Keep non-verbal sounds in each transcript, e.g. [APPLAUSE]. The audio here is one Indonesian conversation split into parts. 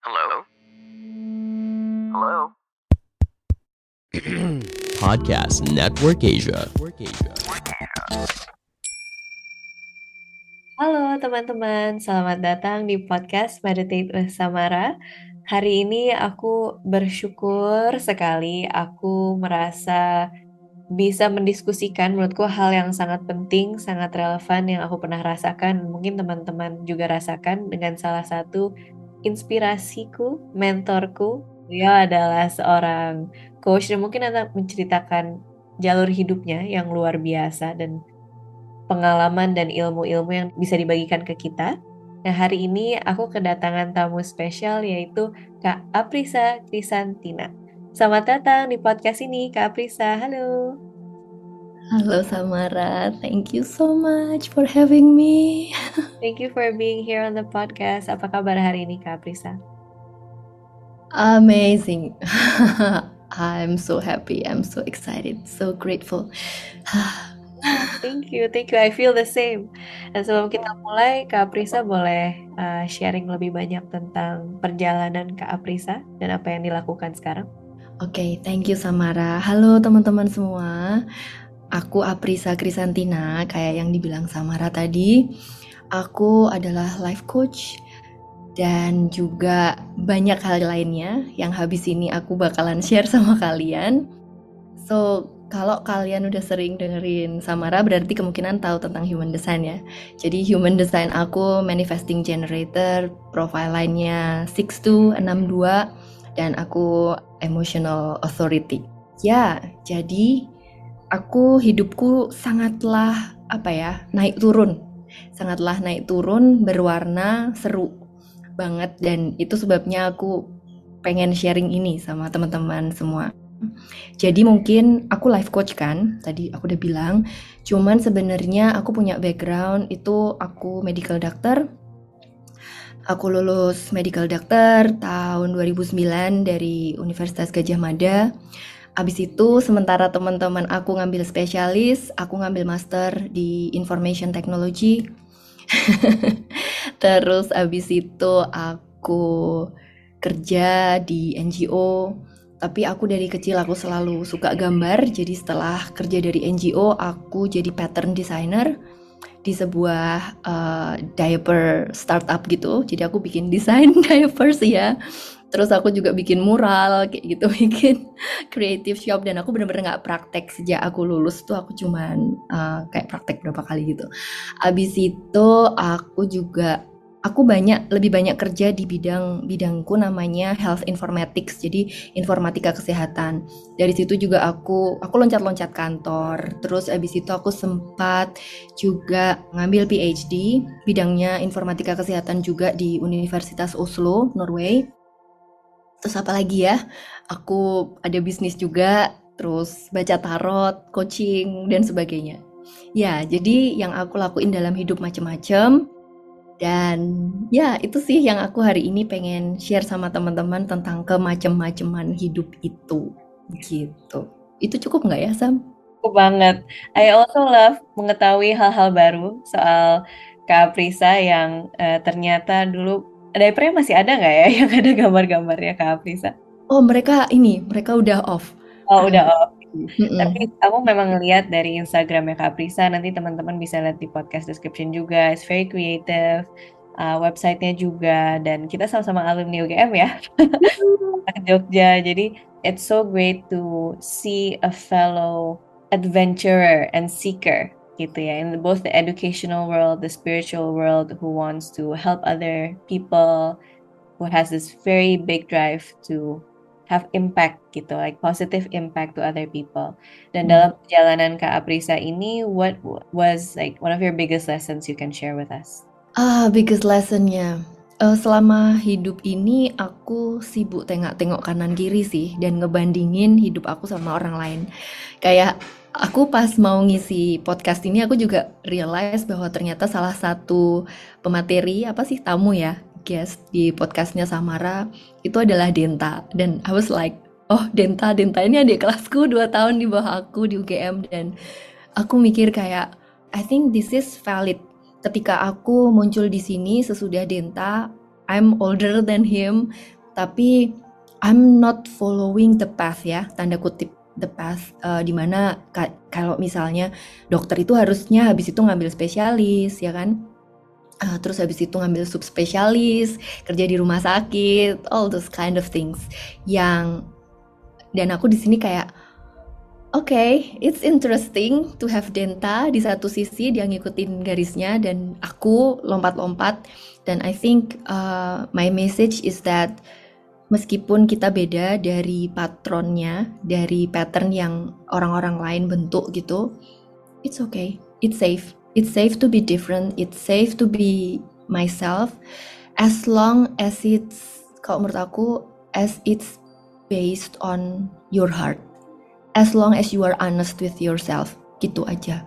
Hello? Hello? [CLEARS THROAT] Podcast Network Asia. Halo teman-teman, selamat datang di podcast Meditate with Samara. Hari ini aku bersyukur sekali aku merasa bisa mendiskusikan menurutku hal yang sangat penting, sangat relevan yang aku pernah rasakan, mungkin teman-teman juga rasakan dengan salah satu inspirasiku, mentorku. Dia adalah seorang coach dan mungkin akan menceritakan jalur hidupnya yang luar biasa dan pengalaman dan ilmu-ilmu yang bisa dibagikan ke kita. Nah, hari ini aku kedatangan tamu spesial yaitu Kak Aprisa Krisantina. Selamat datang di podcast ini, Kak Aprisa. Halo. Halo Samara, thank you so much for having me. [LAUGHS] Thank you for being here on the podcast. Apa kabar hari ini, Kak Aprisa? Amazing. [LAUGHS] I'm so happy, I'm so excited, so grateful. [SIGHS] Thank you, thank you. I feel the same. Dan sebelum kita mulai, Kak Aprisa boleh uh, sharing lebih banyak tentang perjalanan Kak Aprisa dan apa yang dilakukan sekarang? Oke, okay, thank you Samara. Halo teman-teman semua. Aku Aprisa Krisantina, kayak yang dibilang Samara tadi. Aku adalah life coach dan juga banyak hal lainnya yang habis ini aku bakalan [LAUGHS] share sama kalian. So, kalau kalian udah sering dengerin Samara berarti kemungkinan tahu tentang human design ya. Jadi human design aku manifesting generator, profile lainnya 6262 dan aku emotional authority. Ya, jadi aku hidupku sangatlah apa ya, naik turun. Sangatlah naik turun, berwarna, seru banget dan itu sebabnya aku pengen sharing ini sama teman-teman semua. Jadi mungkin aku life coach kan, tadi aku udah bilang. Cuman sebenarnya aku punya background itu aku medical doctor. Aku lulus medical doctor tahun 2009 dari Universitas Gajah Mada. Abis itu sementara teman-teman aku ngambil spesialis, aku ngambil master di information technology. [LAUGHS] Terus abis itu aku kerja di NGO tapi aku dari kecil aku selalu suka gambar. Jadi setelah kerja dari NGO aku jadi pattern designer di sebuah uh, diaper startup gitu. Jadi aku bikin desain [LAUGHS] diapers ya terus aku juga bikin mural kayak gitu [LAUGHS] bikin creative shop. Dan aku bener-bener nggak praktek sejak aku lulus tuh aku cuman uh, kayak praktek berapa kali gitu. Abis itu aku juga aku banyak lebih banyak kerja di bidang bidangku namanya health informatics jadi informatika kesehatan. Dari situ juga aku aku loncat-loncat kantor. Terus abis itu aku sempat juga ngambil PhD bidangnya informatika kesehatan juga di Universitas Oslo Norway terus apa lagi ya aku ada bisnis juga terus baca tarot coaching dan sebagainya ya jadi yang aku lakuin dalam hidup macam-macam dan ya itu sih yang aku hari ini pengen share sama teman-teman tentang kemacem-maceman hidup itu gitu. Itu cukup nggak ya Sam? Cukup banget. I also love mengetahui hal-hal baru soal Kak Aprisa yang uh, ternyata dulu diapernya masih ada nggak ya [LAUGHS] yang ada gambar-gambarnya Kak Aprisa? Oh mereka ini mereka udah off. Oh udah off. Mm-mm. Tapi aku memang ngeliat dari Instagramnya Kak Prisa, nanti teman-teman bisa lihat di podcast description juga. It's very creative. Uh, websitenya juga dan kita sama-sama alumni UGM ya Jogja jadi it's so great to see a fellow adventurer and seeker gitu ya in both the educational world the spiritual world who wants to help other people who has this very big drive to have impact gitu, like positive impact to other people. Dan hmm. dalam perjalanan Kak Aprisa ini, what was like one of your biggest lessons you can share with us? Ah, biggest lessonnya. Uh, selama hidup ini aku sibuk tengok-tengok kanan kiri sih dan ngebandingin hidup aku sama orang lain. Kayak aku pas mau ngisi podcast ini aku juga realize bahwa ternyata salah satu pemateri apa sih tamu ya guest di podcastnya Samara itu adalah Denta. Dan I was like oh Denta Denta ini adik kelasku dua tahun di bawah aku di UGM dan aku mikir kayak I think this is valid. Ketika aku muncul di sini sesudah Denta I'm older than him tapi I'm not following the path ya tanda kutip the path uh, di mana ka kalau misalnya dokter itu harusnya habis itu ngambil spesialis ya kan? Uh, terus habis itu ngambil subspesialis kerja di rumah sakit all those kind of things yang dan aku di sini kayak Oke, okay, it's interesting to have Denta di satu sisi dia ngikutin garisnya dan aku lompat-lompat. Dan I think uh, my message is that meskipun kita beda dari patronnya, dari pattern yang orang-orang lain bentuk gitu, it's okay, it's safe, it's safe to be different, it's safe to be myself. As long as it's kalau menurut aku as it's based on your heart. As long as you are honest with yourself. Gitu aja.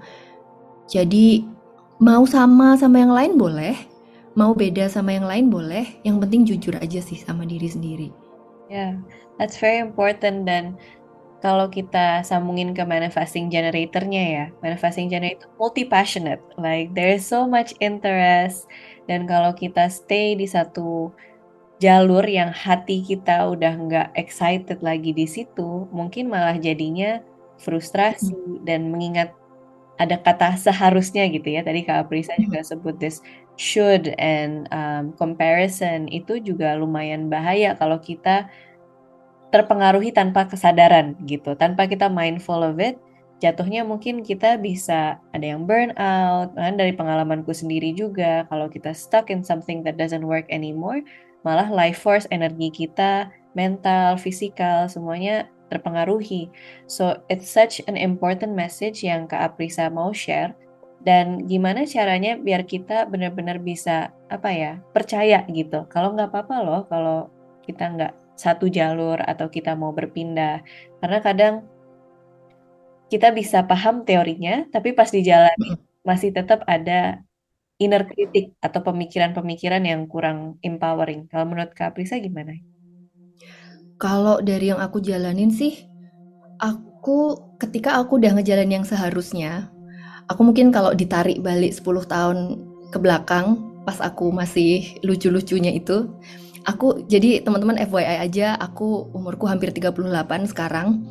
Jadi mau sama sama yang lain boleh mau beda sama yang lain boleh yang penting jujur aja sih sama diri sendiri ya yeah, that's very important dan kalau kita sambungin ke manifesting generatornya ya manifesting generator multi passionate like there is so much interest dan kalau kita stay di satu jalur yang hati kita udah nggak excited lagi di situ, mungkin malah jadinya frustrasi hmm. dan mengingat ada kata seharusnya gitu ya. Tadi Kak Aprisa hmm. juga sebut this should and um, comparison itu juga lumayan bahaya kalau kita terpengaruhi tanpa kesadaran gitu, tanpa kita mindful of it. Jatuhnya mungkin kita bisa ada yang burn out, kan dari pengalamanku sendiri juga. Kalau kita stuck in something that doesn't work anymore, malah life force energi kita mental fisikal semuanya terpengaruhi so it's such an important message yang Kak Aprisa mau share dan gimana caranya biar kita benar-benar bisa apa ya percaya gitu kalau nggak apa-apa loh kalau kita nggak satu jalur atau kita mau berpindah karena kadang kita bisa paham teorinya tapi pas di jalan masih tetap ada inner critic atau pemikiran-pemikiran yang kurang empowering. Kalau menurut Kak Prisa gimana? Kalau dari yang aku jalanin sih, aku ketika aku udah ngejalan yang seharusnya, aku mungkin kalau ditarik balik 10 tahun ke belakang, pas aku masih lucu-lucunya itu, aku jadi teman-teman FYI aja, aku umurku hampir 38 sekarang.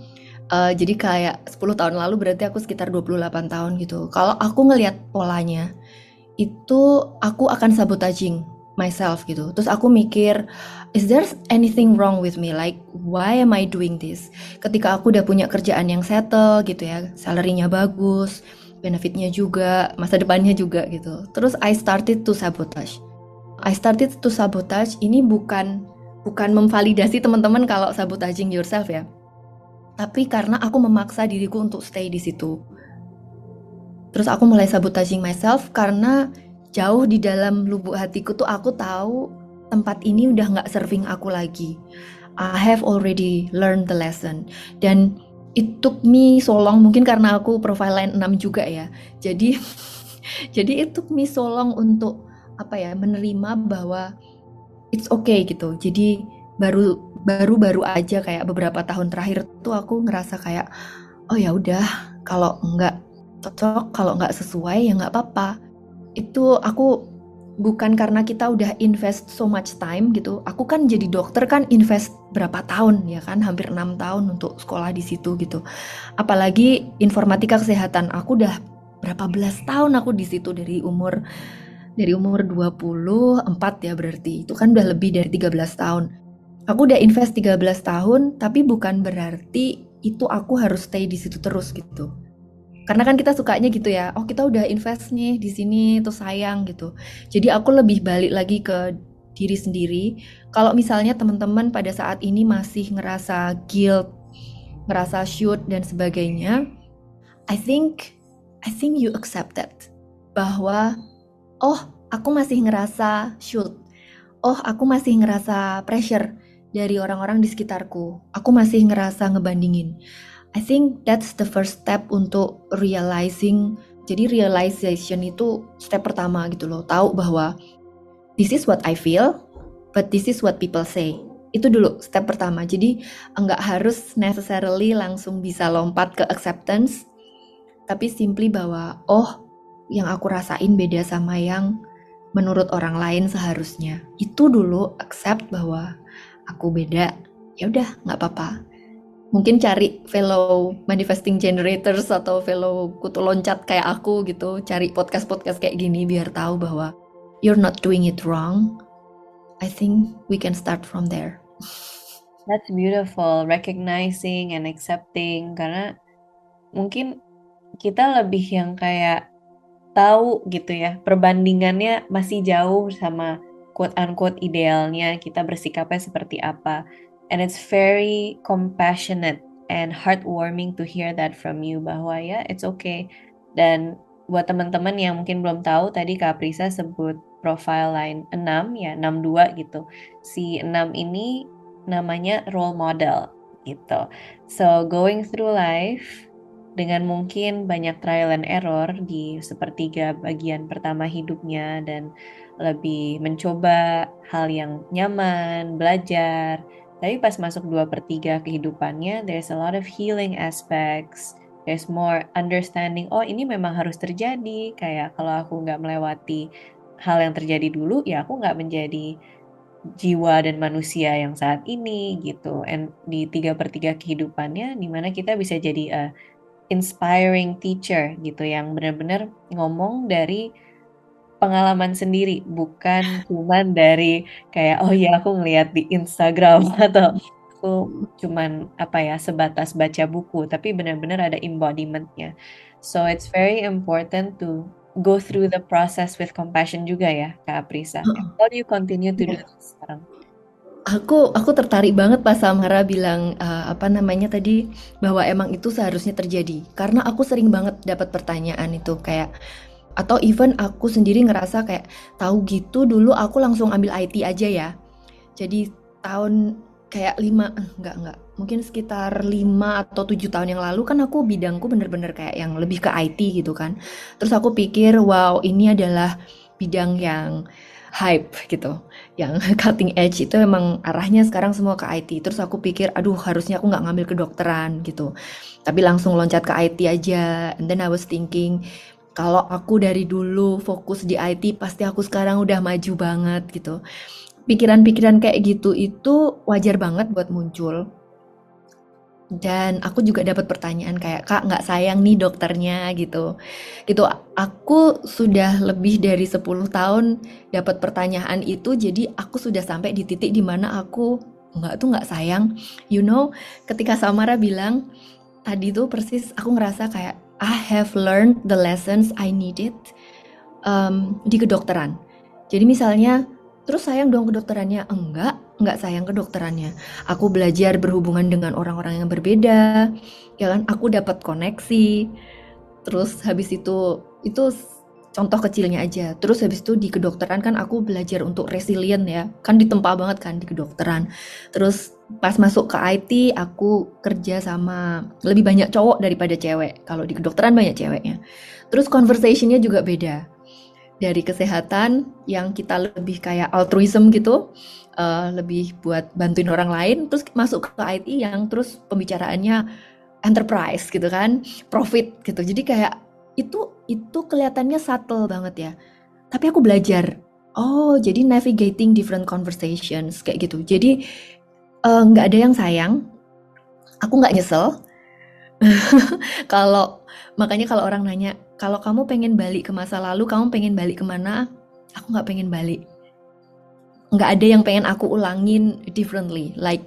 Uh, jadi kayak 10 tahun lalu berarti aku sekitar 28 tahun gitu. Kalau aku ngelihat polanya, itu aku akan sabotaging myself gitu. Terus aku mikir, is there anything wrong with me? Like, why am I doing this? Ketika aku udah punya kerjaan yang settle gitu ya, salarynya bagus, benefitnya juga, masa depannya juga gitu. Terus I started to sabotage. I started to sabotage ini bukan bukan memvalidasi teman-teman kalau sabotaging yourself ya. Tapi karena aku memaksa diriku untuk stay di situ Terus aku mulai sabotaging myself karena jauh di dalam lubuk hatiku tuh aku tahu tempat ini udah nggak serving aku lagi. I have already learned the lesson dan it took me so long mungkin karena aku profile line 6 juga ya. Jadi [LAUGHS] jadi it took me so long untuk apa ya menerima bahwa it's okay gitu. Jadi baru baru baru aja kayak beberapa tahun terakhir tuh aku ngerasa kayak oh ya udah kalau nggak cocok kalau nggak sesuai ya nggak apa-apa itu aku bukan karena kita udah invest so much time gitu. Aku kan jadi dokter kan invest berapa tahun ya kan? Hampir enam tahun untuk sekolah di situ gitu. Apalagi informatika kesehatan. Aku udah berapa belas tahun aku di situ dari umur dari umur 24 ya berarti. Itu kan udah lebih dari 13 tahun. Aku udah invest 13 tahun tapi bukan berarti itu aku harus stay di situ terus gitu karena kan kita sukanya gitu ya oh kita udah invest nih di sini tuh sayang gitu. Jadi aku lebih balik lagi ke diri sendiri. Kalau misalnya teman-teman pada saat ini masih ngerasa guilt ngerasa shoot dan sebagainya I think I think you accept that. Bahwa oh aku masih ngerasa shoot. Oh aku masih ngerasa pressure dari orang-orang di sekitarku. Aku masih ngerasa ngebandingin I think that's the first step untuk realizing. Jadi realization itu step pertama gitu loh. Tahu bahwa this is what I feel, but this is what people say. Itu dulu step pertama. Jadi enggak harus necessarily langsung bisa lompat ke acceptance, tapi simply bahwa oh yang aku rasain beda sama yang menurut orang lain seharusnya. Itu dulu accept bahwa aku beda. Ya udah, nggak apa-apa. Mungkin cari fellow manifesting generators atau fellow kutu loncat kayak aku gitu, cari podcast-podcast kayak gini biar tahu bahwa you're not doing it wrong. I think we can start from there. That's beautiful, recognizing and accepting karena mungkin kita lebih yang kayak tahu gitu ya perbandingannya masih jauh sama quote unquote idealnya kita bersikapnya seperti apa and it's very compassionate and heartwarming to hear that from you bahwa ya it's okay dan buat teman-teman yang mungkin belum tahu tadi Kak Prisa sebut profile line 6 ya 62 gitu si 6 ini namanya role model gitu so going through life dengan mungkin banyak trial and error di sepertiga bagian pertama hidupnya dan lebih mencoba hal yang nyaman, belajar. Tapi pas masuk dua per tiga kehidupannya, there's a lot of healing aspects. There's more understanding, oh ini memang harus terjadi. Kayak kalau aku nggak melewati hal yang terjadi dulu, ya aku nggak menjadi jiwa dan manusia yang saat ini gitu. And di tiga per tiga kehidupannya, di mana kita bisa jadi a inspiring teacher gitu yang benar-benar ngomong dari pengalaman sendiri bukan cuman dari kayak oh ya aku ngeliat di Instagram [LAUGHS] atau aku cuman apa ya sebatas baca buku tapi benar-benar ada embodimentnya. So it's very important to go through the process with compassion juga ya Kak Aprisa. How do you continue to do this sekarang? Aku aku tertarik banget pas Samara bilang uh, apa namanya tadi bahwa emang itu seharusnya terjadi. Karena aku sering banget dapat pertanyaan itu kayak atau even aku sendiri ngerasa kayak tahu gitu dulu aku langsung ambil IT aja ya. Jadi tahun kayak lima eh, enggak enggak mungkin sekitar lima atau tujuh tahun yang lalu kan aku bidangku bener-bener kayak yang lebih ke IT gitu kan. Terus aku pikir wow ini adalah bidang yang hype gitu yang [LAUGHS] cutting edge itu emang arahnya sekarang semua ke IT terus aku pikir aduh harusnya aku nggak ngambil kedokteran gitu tapi langsung loncat ke IT aja and then I was thinking kalau aku dari dulu fokus di IT pasti aku sekarang udah maju banget gitu. Pikiran-pikiran kayak gitu itu wajar banget buat muncul. Dan aku juga dapat pertanyaan kayak kak nggak sayang nih dokternya gitu. Gitu aku sudah lebih dari 10 tahun dapat pertanyaan itu jadi aku sudah sampai di titik di mana aku nggak tuh nggak sayang. You know ketika Samara bilang tadi tuh persis aku ngerasa kayak I have learned the lessons I needed um, di kedokteran jadi misalnya Terus sayang dong kedokterannya? Enggak, enggak sayang kedokterannya. Aku belajar berhubungan dengan orang-orang yang berbeda, ya kan? Aku dapat koneksi. Terus habis itu itu contoh kecilnya aja. Terus habis itu di kedokteran kan aku belajar untuk resilient ya. Kan ditempa banget kan di kedokteran. Terus pas masuk ke IT aku kerja sama lebih banyak cowok daripada cewek. Kalau di kedokteran banyak ceweknya. Terus conversationnya juga beda dari kesehatan yang kita lebih kayak altruism gitu, uh, lebih buat bantuin orang lain, terus masuk ke IT yang terus pembicaraannya enterprise gitu kan, profit gitu. Jadi kayak itu itu kelihatannya subtle banget ya. Tapi aku belajar, oh jadi navigating different conversations kayak gitu. Jadi eh, nggak uh, ada yang sayang, aku nggak nyesel. [LAUGHS] kalau makanya kalau orang nanya kalau kamu pengen balik ke masa lalu, kamu pengen balik ke mana? Aku nggak pengen balik. Nggak ada yang pengen aku ulangin differently. Like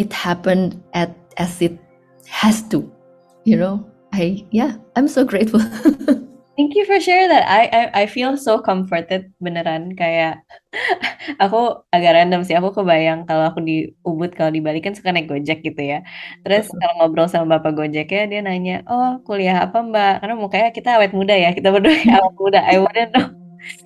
it happened at as it has to. You know, I yeah, I'm so grateful. [LAUGHS] Thank you for share that. I, I I feel so comforted beneran kayak [LAUGHS] aku agak random sih. Aku kebayang kalau aku di Ubud kalau di Bali kan suka naik Gojek gitu ya. Terus kalau ngobrol sama Bapak Gojeknya dia nanya, "Oh, kuliah apa, Mbak?" Karena mukanya kita awet muda ya. Kita berdua [LAUGHS] awet muda. I wouldn't know.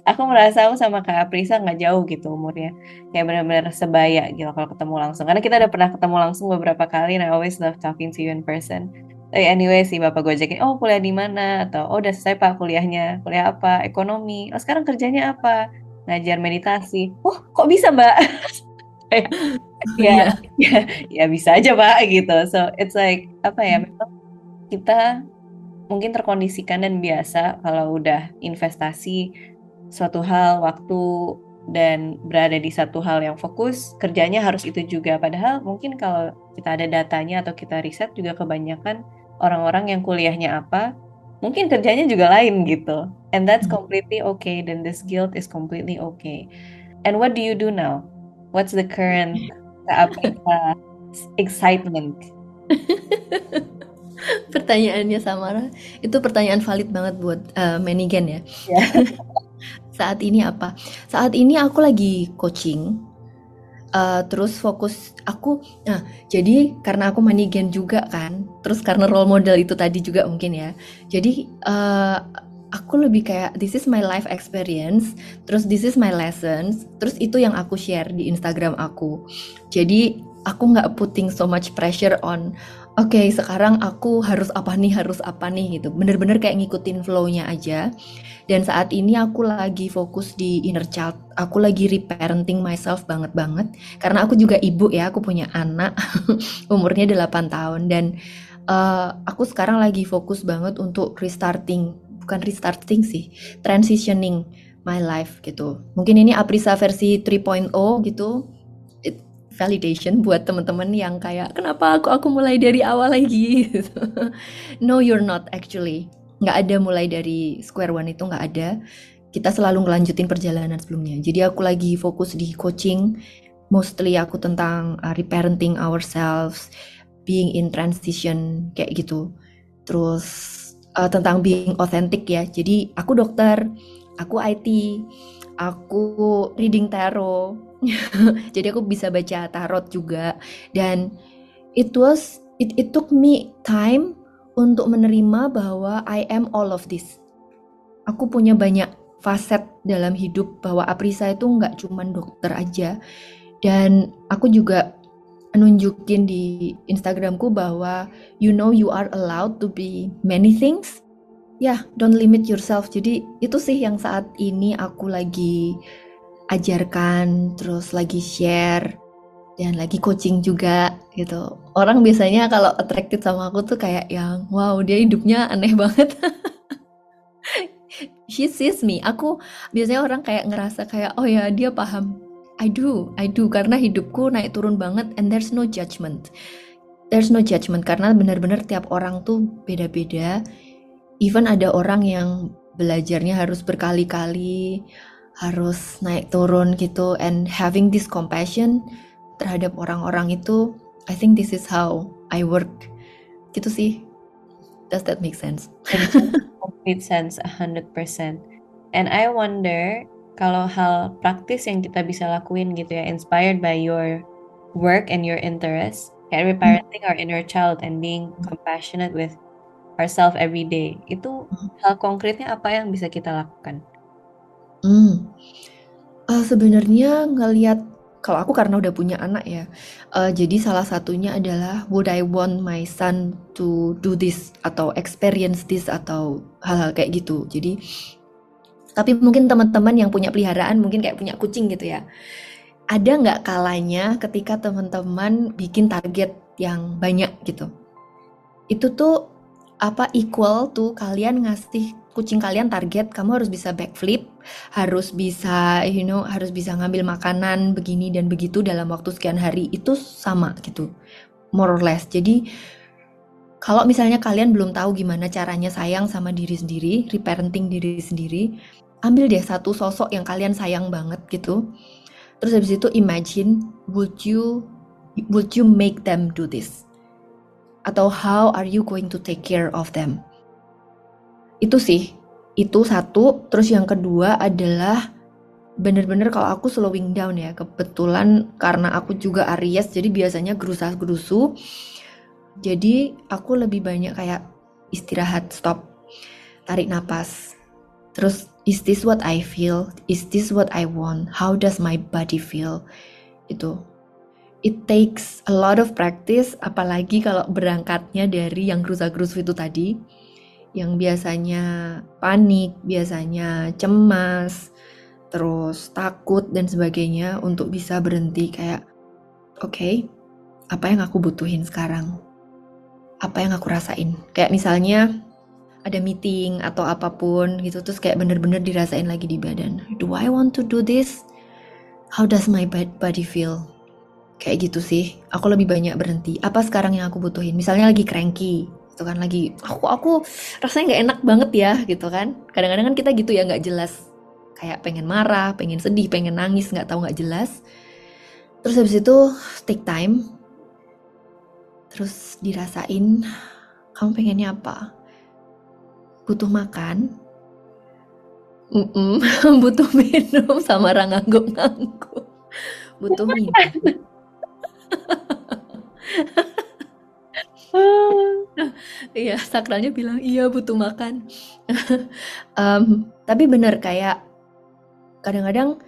Aku merasa aku sama Kak Aprisa nggak jauh gitu umurnya. Kayak benar-benar sebaya gitu kalau ketemu langsung. Karena kita udah pernah ketemu langsung beberapa kali and I always love talking to you in person eh, anyway si bapak gojekin oh kuliah di mana? Atau oh udah selesai pak kuliahnya. Kuliah apa? Ekonomi. Oh sekarang kerjanya apa? Ngajar meditasi. Oh kok bisa mbak? [LAUGHS] Ya, ya ya bisa aja pak gitu. So it's like apa ya memang kita mungkin terkondisikan dan biasa kalau udah investasi suatu hal waktu dan berada di satu hal yang fokus kerjanya harus itu juga. Padahal mungkin kalau kita ada datanya atau kita riset juga kebanyakan orang-orang yang kuliahnya apa mungkin kerjanya juga lain gitu and that's Hmm. completely okay dan this guilt is completely okay and what do you do now what's the current uh, [LAUGHS] excitement [LAUGHS] Pertanyaannya Samara itu pertanyaan valid banget buat uh, Menigen ya. Ya. [LAUGHS] Saat ini apa? Saat ini aku lagi coaching. Uh, terus fokus aku nah jadi karena aku Menigen juga kan terus karena role model itu tadi juga mungkin ya. Jadi uh, aku lebih kayak this is my life experience terus this is my lessons terus itu yang aku share di Instagram aku. Jadi aku nggak putting so much pressure on oke sekarang aku harus apa nih harus apa nih gitu. Bener-bener kayak ngikutin flow-nya aja. Dan saat ini aku lagi fokus di inner child aku lagi reparenting myself banget banget. Karena aku juga ibu ya aku punya anak [LAUGHS] umurnya 8 tahun. Dan uh, aku sekarang lagi fokus banget untuk restarting bukan restarting sih transitioning my life gitu. Mungkin ini Aprisa versi 3.0 gitu. It- validation buat teman-teman yang kayak kenapa aku aku mulai dari awal lagi? [LAUGHS] No you're not actually. Nggak ada mulai dari square one itu nggak ada. Kita selalu ngelanjutin perjalanan sebelumnya. Jadi aku lagi fokus di coaching mostly aku tentang uh, reparenting ourselves being in transition kayak gitu. Terus uh, tentang being authentic ya. Jadi aku dokter aku IT aku reading tarot [LAUGHS] jadi aku bisa baca tarot juga. Dan it was it, it took me time untuk menerima bahwa I am all of this. Aku punya banyak faset dalam hidup bahwa Aprisa itu nggak cuman dokter aja. Dan aku juga nunjukin di Instagramku bahwa you know you are allowed to be many things. Ya yeah, don't limit yourself. Jadi itu sih yang saat ini aku lagi ajarkan terus lagi share dan lagi coaching juga gitu. Orang biasanya kalau attracted sama aku tuh kayak yang wow dia hidupnya aneh banget. [LAUGHS] She sees me. Aku biasanya orang kayak ngerasa kayak oh ya dia paham. I do I do karena hidupku naik turun banget and there's no judgment. There's no judgment karena benar-benar tiap orang tuh beda-beda. Even ada orang yang belajarnya harus berkali-kali harus naik turun gitu and having this compassion terhadap orang-orang itu I think this is how I work. Gitu sih. Does that make sense? Complete sense 100% and I wonder kalau hal praktis yang kita bisa lakuin gitu ya inspired by your work and your interest kayak reparenting our inner child and being compassionate with ourselves every day itu hal konkretnya apa yang bisa kita lakukan Hmm. Uh, sebenarnya ngelihat kalau aku karena udah punya anak ya, uh, jadi salah satunya adalah would I want my son to do this atau experience this atau hal-hal kayak gitu. Jadi tapi mungkin teman-teman yang punya peliharaan mungkin kayak punya kucing gitu ya. Ada nggak kalanya ketika teman-teman bikin target yang banyak gitu? Itu tuh apa equal tuh kalian ngasih kucing kalian target kamu harus bisa backflip, harus bisa you know, harus bisa ngambil makanan begini dan begitu dalam waktu sekian hari itu sama gitu. More or less. Jadi kalau misalnya kalian belum tahu gimana caranya sayang sama diri sendiri, reparenting diri sendiri, ambil deh satu sosok yang kalian sayang banget gitu. Terus habis itu imagine would you would you make them do this? Atau how are you going to take care of them? Itu sih. Itu satu. Terus yang kedua adalah bener-bener kalau aku slowing down ya. Kebetulan karena aku juga Aries jadi biasanya gerusah gerusu jadi aku lebih banyak kayak istirahat stop tarik napas. Terus is this what I feel? Is this what I want? How does my body feel? Itu. It takes a lot of practice apalagi kalau berangkatnya dari yang gerusah-gerusu itu tadi yang biasanya panik, biasanya cemas, terus takut dan sebagainya untuk bisa berhenti kayak oke, okay, apa yang aku butuhin sekarang? Apa yang aku rasain? Kayak misalnya ada meeting atau apa pun gitu terus kayak bener-bener dirasain lagi di badan. Do I want to do this? How does my body feel? Kayak gitu sih. Aku lebih banyak berhenti. Apa sekarang yang aku butuhin? Misalnya lagi cranky itu kan lagi aku aku rasanya nggak enak banget ya gitu kan. Kadang-kadang kan kita gitu ya nggak jelas. Kayak pengen marah pengen sedih pengen nangis nggak tahu nggak jelas. Terus habis itu take time. Terus dirasain kamu pengennya apa? Butuh makan. Mm -mm, [LAUGHS] butuh minum sama ngangguk-ngangguk. Butuh minum [LAUGHS] [LAUGHS] Iya, sakralnya bilang iya butuh makan. [LAUGHS] um, tapi bener kayak kadang-kadang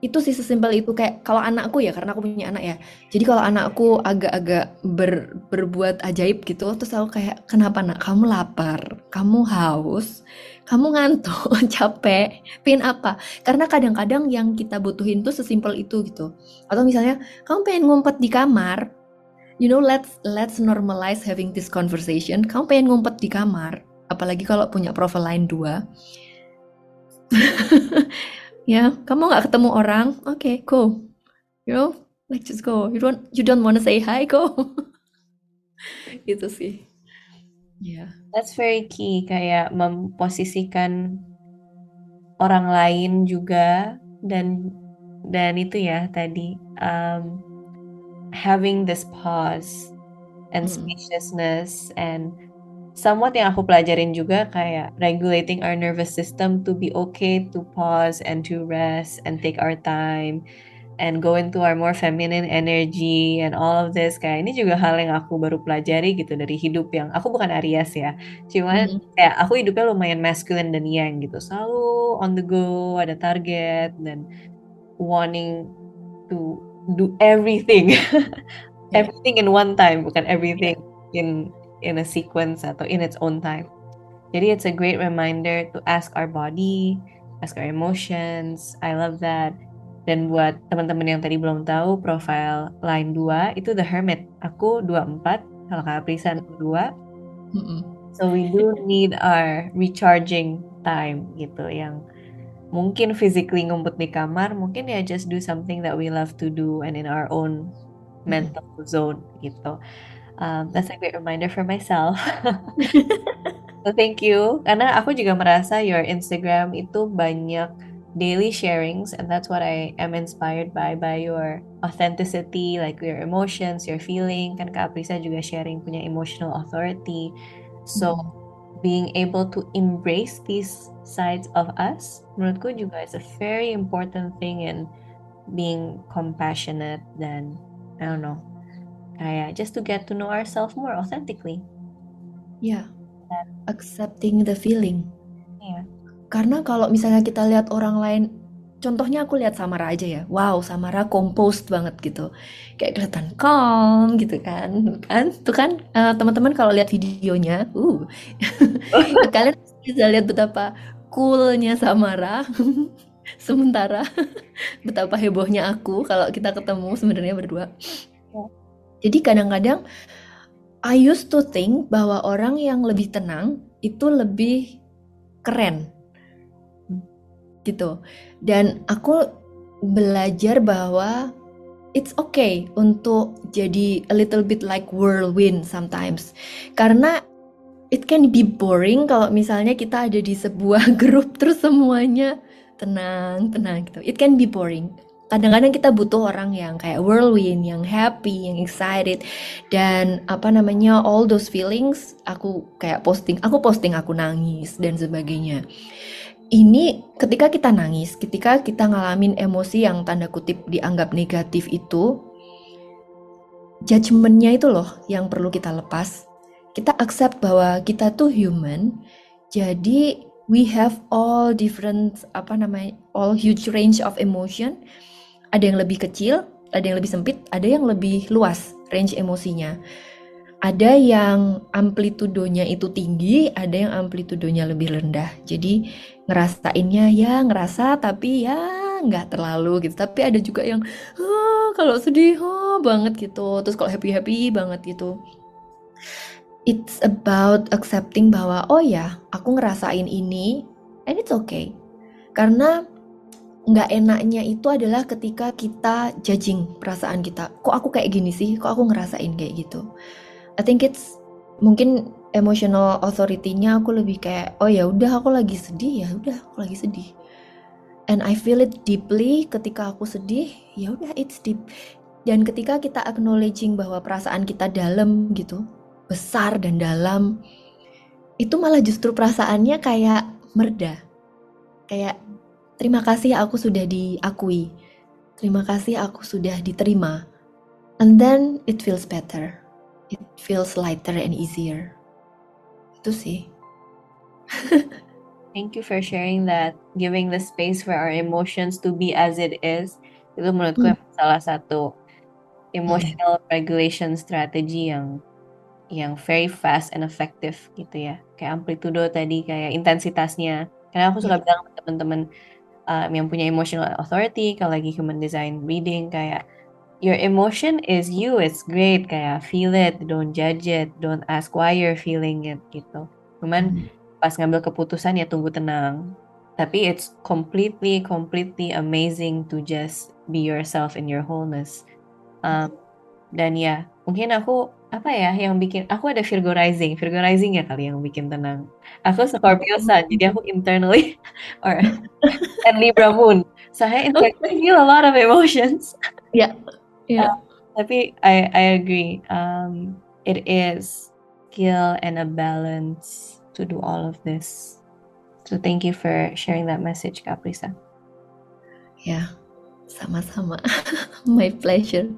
itu sih sesimpel itu kayak kalau anakku ya karena aku punya anak ya. Jadi kalau anakku agak-agak ber, berbuat ajaib gitu terus aku kayak kenapa nak? Kamu lapar kamu haus kamu ngantuk [LAUGHS] capek pengen apa? Karena kadang-kadang yang kita butuhin tuh sesimpel itu gitu. Atau misalnya kamu pengen ngumpet di kamar you know let's let's normalize having this conversation. Kamu pengen ngumpet di kamar apalagi kalau punya profil lain dua. [LAUGHS] Ya kamu nggak ketemu orang oke okay, go you know like just go. You don't you don't wanna say hi go. [LAUGHS] Itu sih. Ya. Yeah. that's very key kayak memposisikan orang lain juga dan dan itu ya tadi um, having this pause and hmm. spaciousness and somewhat yang aku pelajarin juga kayak regulating our nervous system to be okay to pause and to rest and take our time and go into our more feminine energy and all of this kayak ini juga hal yang aku baru pelajari gitu dari hidup yang aku bukan Aries ya cuman mm-hmm. kayak aku hidupnya lumayan masculine dan yang gitu selalu on the go ada target dan wanting to do everything [LAUGHS] everything in one time bukan everything in in a sequence atau in its own time. Jadi it's a great reminder to ask our body, ask our emotions. I love that. Dan buat teman-teman yang tadi belum tahu profile line 2 itu The Hermit. Aku 24, kalau Kak Prisan 2. Mm -mm. So we do need our recharging time gitu yang mungkin physically ngumpet di kamar, mungkin ya just do something that we love to do and in our own mental zone gitu. Um, that's a great reminder for myself. [LAUGHS] so thank you. Karena aku juga merasa your Instagram itu banyak daily sharings and that's what I am inspired by by your authenticity, like your emotions, your feeling. Kan Kak Aprisa juga sharing punya emotional authority. So mm-hmm. Being able to embrace these sides of us, menurutku juga is a very important thing in being compassionate dan I don't know kayak just to get to know ourselves more authentically ya yeah. accepting the feeling yeah. karena kalau misalnya kita lihat orang lain contohnya aku lihat Samara aja ya. Wow Samara composed banget gitu. Kayak kelihatan calm gitu kan. Kan? Tuh kan uh, teman-teman kalau lihat videonya uh. [LAUGHS] Kalian bisa lihat betapa coolnya Samara. [LAUGHS] Sementara [LAUGHS] betapa hebohnya aku kalau kita ketemu sebenarnya berdua. Jadi kadang-kadang I used to think bahwa orang yang lebih tenang itu lebih keren. Gitu. Dan aku belajar bahwa it's okay untuk jadi a little bit like whirlwind sometimes. Karena it can be boring kalau misalnya kita ada di sebuah [LAUGHS] grup terus semuanya tenang, tenang gitu. It can be boring kadang-kadang kita butuh orang yang kayak whirlwind, yang happy, yang excited dan apa namanya all those feelings aku kayak posting, aku posting aku nangis dan sebagainya. Ini ketika kita nangis, ketika kita ngalamin emosi yang tanda kutip dianggap negatif itu, judgementnya itu loh yang perlu kita lepas. Kita accept bahwa kita tuh human, jadi we have all different apa namanya all huge range of emotion ada yang lebih kecil, ada yang lebih sempit, ada yang lebih luas range emosinya. Ada yang amplitudonya itu tinggi, ada yang amplitudonya lebih rendah. Jadi ngerasainnya ya ngerasa tapi ya nggak terlalu gitu. Tapi ada juga yang ah, kalau sedih oh, banget gitu. Terus kalau happy happy banget gitu. it's about accepting bahwa oh ya aku ngerasain ini and it's okay karena nggak enaknya itu adalah ketika kita judging perasaan kita kok aku kayak gini sih kok aku ngerasain kayak gitu I think it's mungkin emotional authority-nya aku lebih kayak oh ya udah aku lagi sedih ya udah aku lagi sedih. And I feel it deeply ketika aku sedih ya udah it's deep. Dan ketika kita acknowledging bahwa perasaan kita dalam gitu besar dan dalam itu malah justru perasaannya kayak merda kayak terima kasih aku sudah diakui. Terima kasih aku sudah diterima. And then it feels better it feels lighter and easier itu sih [LAUGHS] Thank you for sharing that, giving the space for our emotions to be as it is. Itu menurutku Hmm. salah satu emotional regulation strategy yang yang very fast and effective gitu ya. Kayak amplitudo tadi, kayak intensitasnya. Karena aku suka bilang ke teman-teman um, yang punya emotional authority, kalau lagi human design reading, kayak your emotion is you, it's great. Kayak feel it, don't judge it, don't ask why you're feeling it gitu. Cuman pas ngambil keputusan ya tunggu tenang. Tapi it's completely, completely amazing to just be yourself in your wholeness. Um, dan ya, mungkin aku apa ya yang bikin aku ada Virgo rising, Virgo rising ya kali yang bikin tenang. Aku Scorpio sun, jadi aku internally [LAUGHS] or [LAUGHS] and Libra moon. So I internally feel a lot of emotions. Ya ya Tapi I I agree. Um, it is skill and a balance to do all of this. So thank you for sharing that message, Caprisa. ya sama-sama [LAUGHS] my pleasure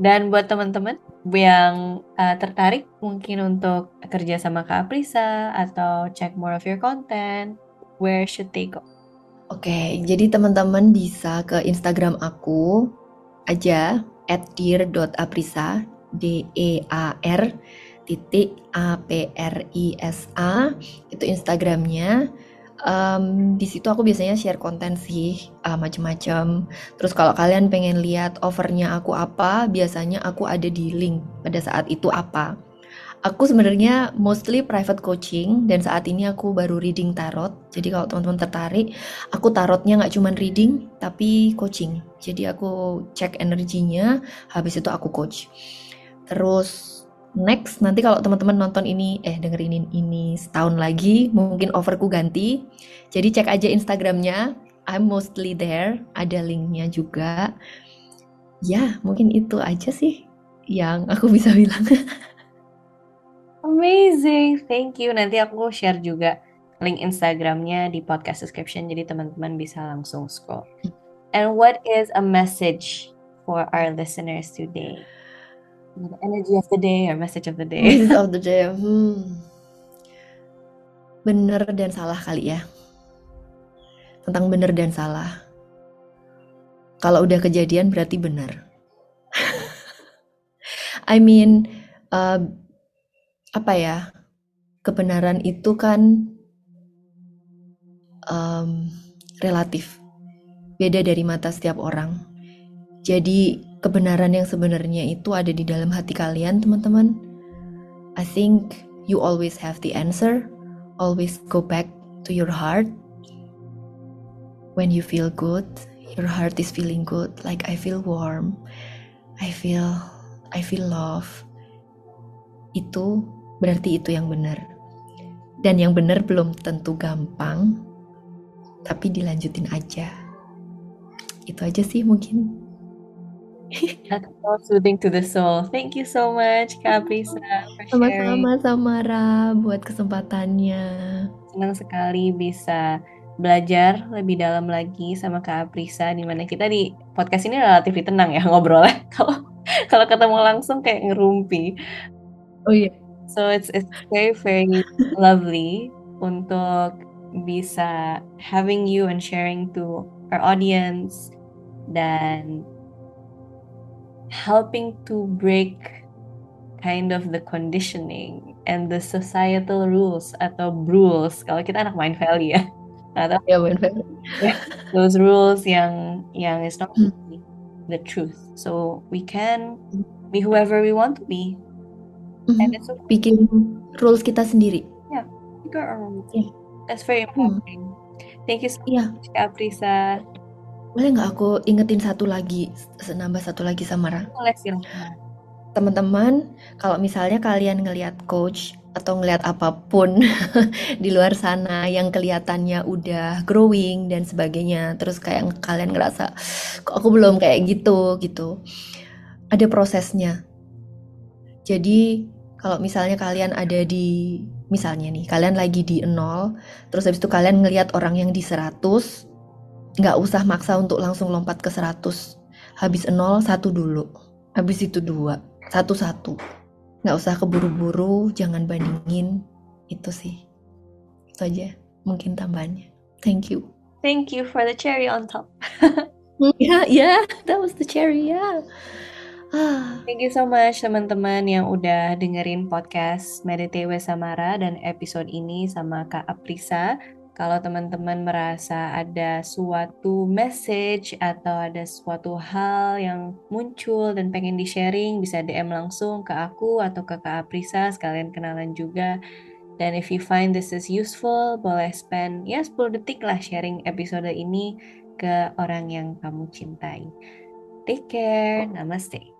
Dan buat teman-teman yang uh, tertarik mungkin untuk kerja sama Kak Aprisa atau check more of your content, where should they go? Oke, jadi teman-teman bisa ke Instagram aku aja at dear.aprisa d e a r titik a p r i s a itu Instagramnya. Em, di situ aku biasanya share konten sih uh, macem-macem. Terus kalau kalian pengen lihat offernya aku apa, biasanya aku ada di link pada saat itu apa. Aku sebenarnya mostly private coaching dan saat ini aku baru reading tarot. Jadi kalau teman-teman tertarik, aku tarotnya nggak cuman reading tapi coaching. Jadi aku cek energinya, habis itu aku coach. Terus next nanti kalau teman-teman nonton ini eh dengerin ini setahun lagi mungkin offerku ganti. Jadi cek aja Instagramnya. I'm mostly there. Ada linknya juga. Ya mungkin itu aja sih yang aku bisa bilang. [LAUGHS] Amazing, thank you. Nanti aku share juga link Instagramnya di podcast description, jadi teman-teman bisa langsung scroll. And what is a message for our listeners today? The energy of the day or message of the day? Message of the day. Hmm. Bener dan salah kali ya. Tentang bener dan salah. Kalau udah kejadian berarti benar. [LAUGHS] I mean, uh, apa ya? Kebenaran itu kan um, relatif. Beda dari mata setiap orang. Jadi kebenaran yang sebenarnya itu ada di dalam hati kalian, teman-teman. I think you always have the answer. Always go back to your heart. When you feel good, your heart is feeling good. Like I feel warm. I feel I feel love. Itu berarti itu yang benar. Dan yang benar belum tentu gampang, tapi dilanjutin aja. Itu aja sih mungkin. [LAUGHS] That's so soothing to the soul. Thank you so much, sharing. Sama-sama Samara buat kesempatannya. Senang sekali bisa belajar lebih dalam lagi sama Kak Aprisa di mana kita di podcast ini relatif tenang ya ngobrolnya. [LAUGHS] Kalau kalau ketemu langsung kayak ngerumpi. Oh iya. So it's it's very very lovely untuk bisa having you and sharing to our audience dan helping to break kind of the conditioning and the societal rules atau rules. Kalau kita anak Mind Valley ya. Atau [LAUGHS] Ya those rules yang yang is not Hmm. the truth. So we can be whoever we want to be Mhm. And it's okay. Bikin rules kita sendiri. Figure out. Iya. That's very important. Thank you so much, Kak Prisa. Boleh nggak aku ingetin satu lagi, nambah satu lagi Samara? Boleh silahkan. Teman-teman, kalau misalnya kalian ngelihat coach atau ngelihat apa pun [LAUGHS] di luar sana yang kelihatannya udah growing dan sebagainya, terus kayak kalian ngerasa kok aku belum kayak gitu gitu. Ada prosesnya. Jadi kalau misalnya kalian ada di misalnya nih, kalian lagi di nol, terus habis itu kalian ngelihat orang yang di 100, nggak usah maksa untuk langsung lompat ke 100. Habis nol satu dulu, habis itu dua, satu-satu. Nggak usah keburu-buru, jangan bandingin. Itu sih. Itu aja mungkin tambahannya. Thank you. Thank you for the cherry on top. [LAUGHS] Ya, ya, that was the cherry, ya. [SIGHS] Thank you so much teman-teman yang udah dengerin podcast Meditate with Samara dan episode ini sama Kak Aprisa. Kalau teman-teman merasa ada suatu message atau ada suatu hal yang muncul dan pengen di-sharing, bisa DM langsung ke aku atau ke Kak Aprisa, sekalian kenalan juga. Dan if you find this is useful, boleh spend ya 10 detik lah sharing episode ini ke orang yang kamu cintai. Take care, namaste.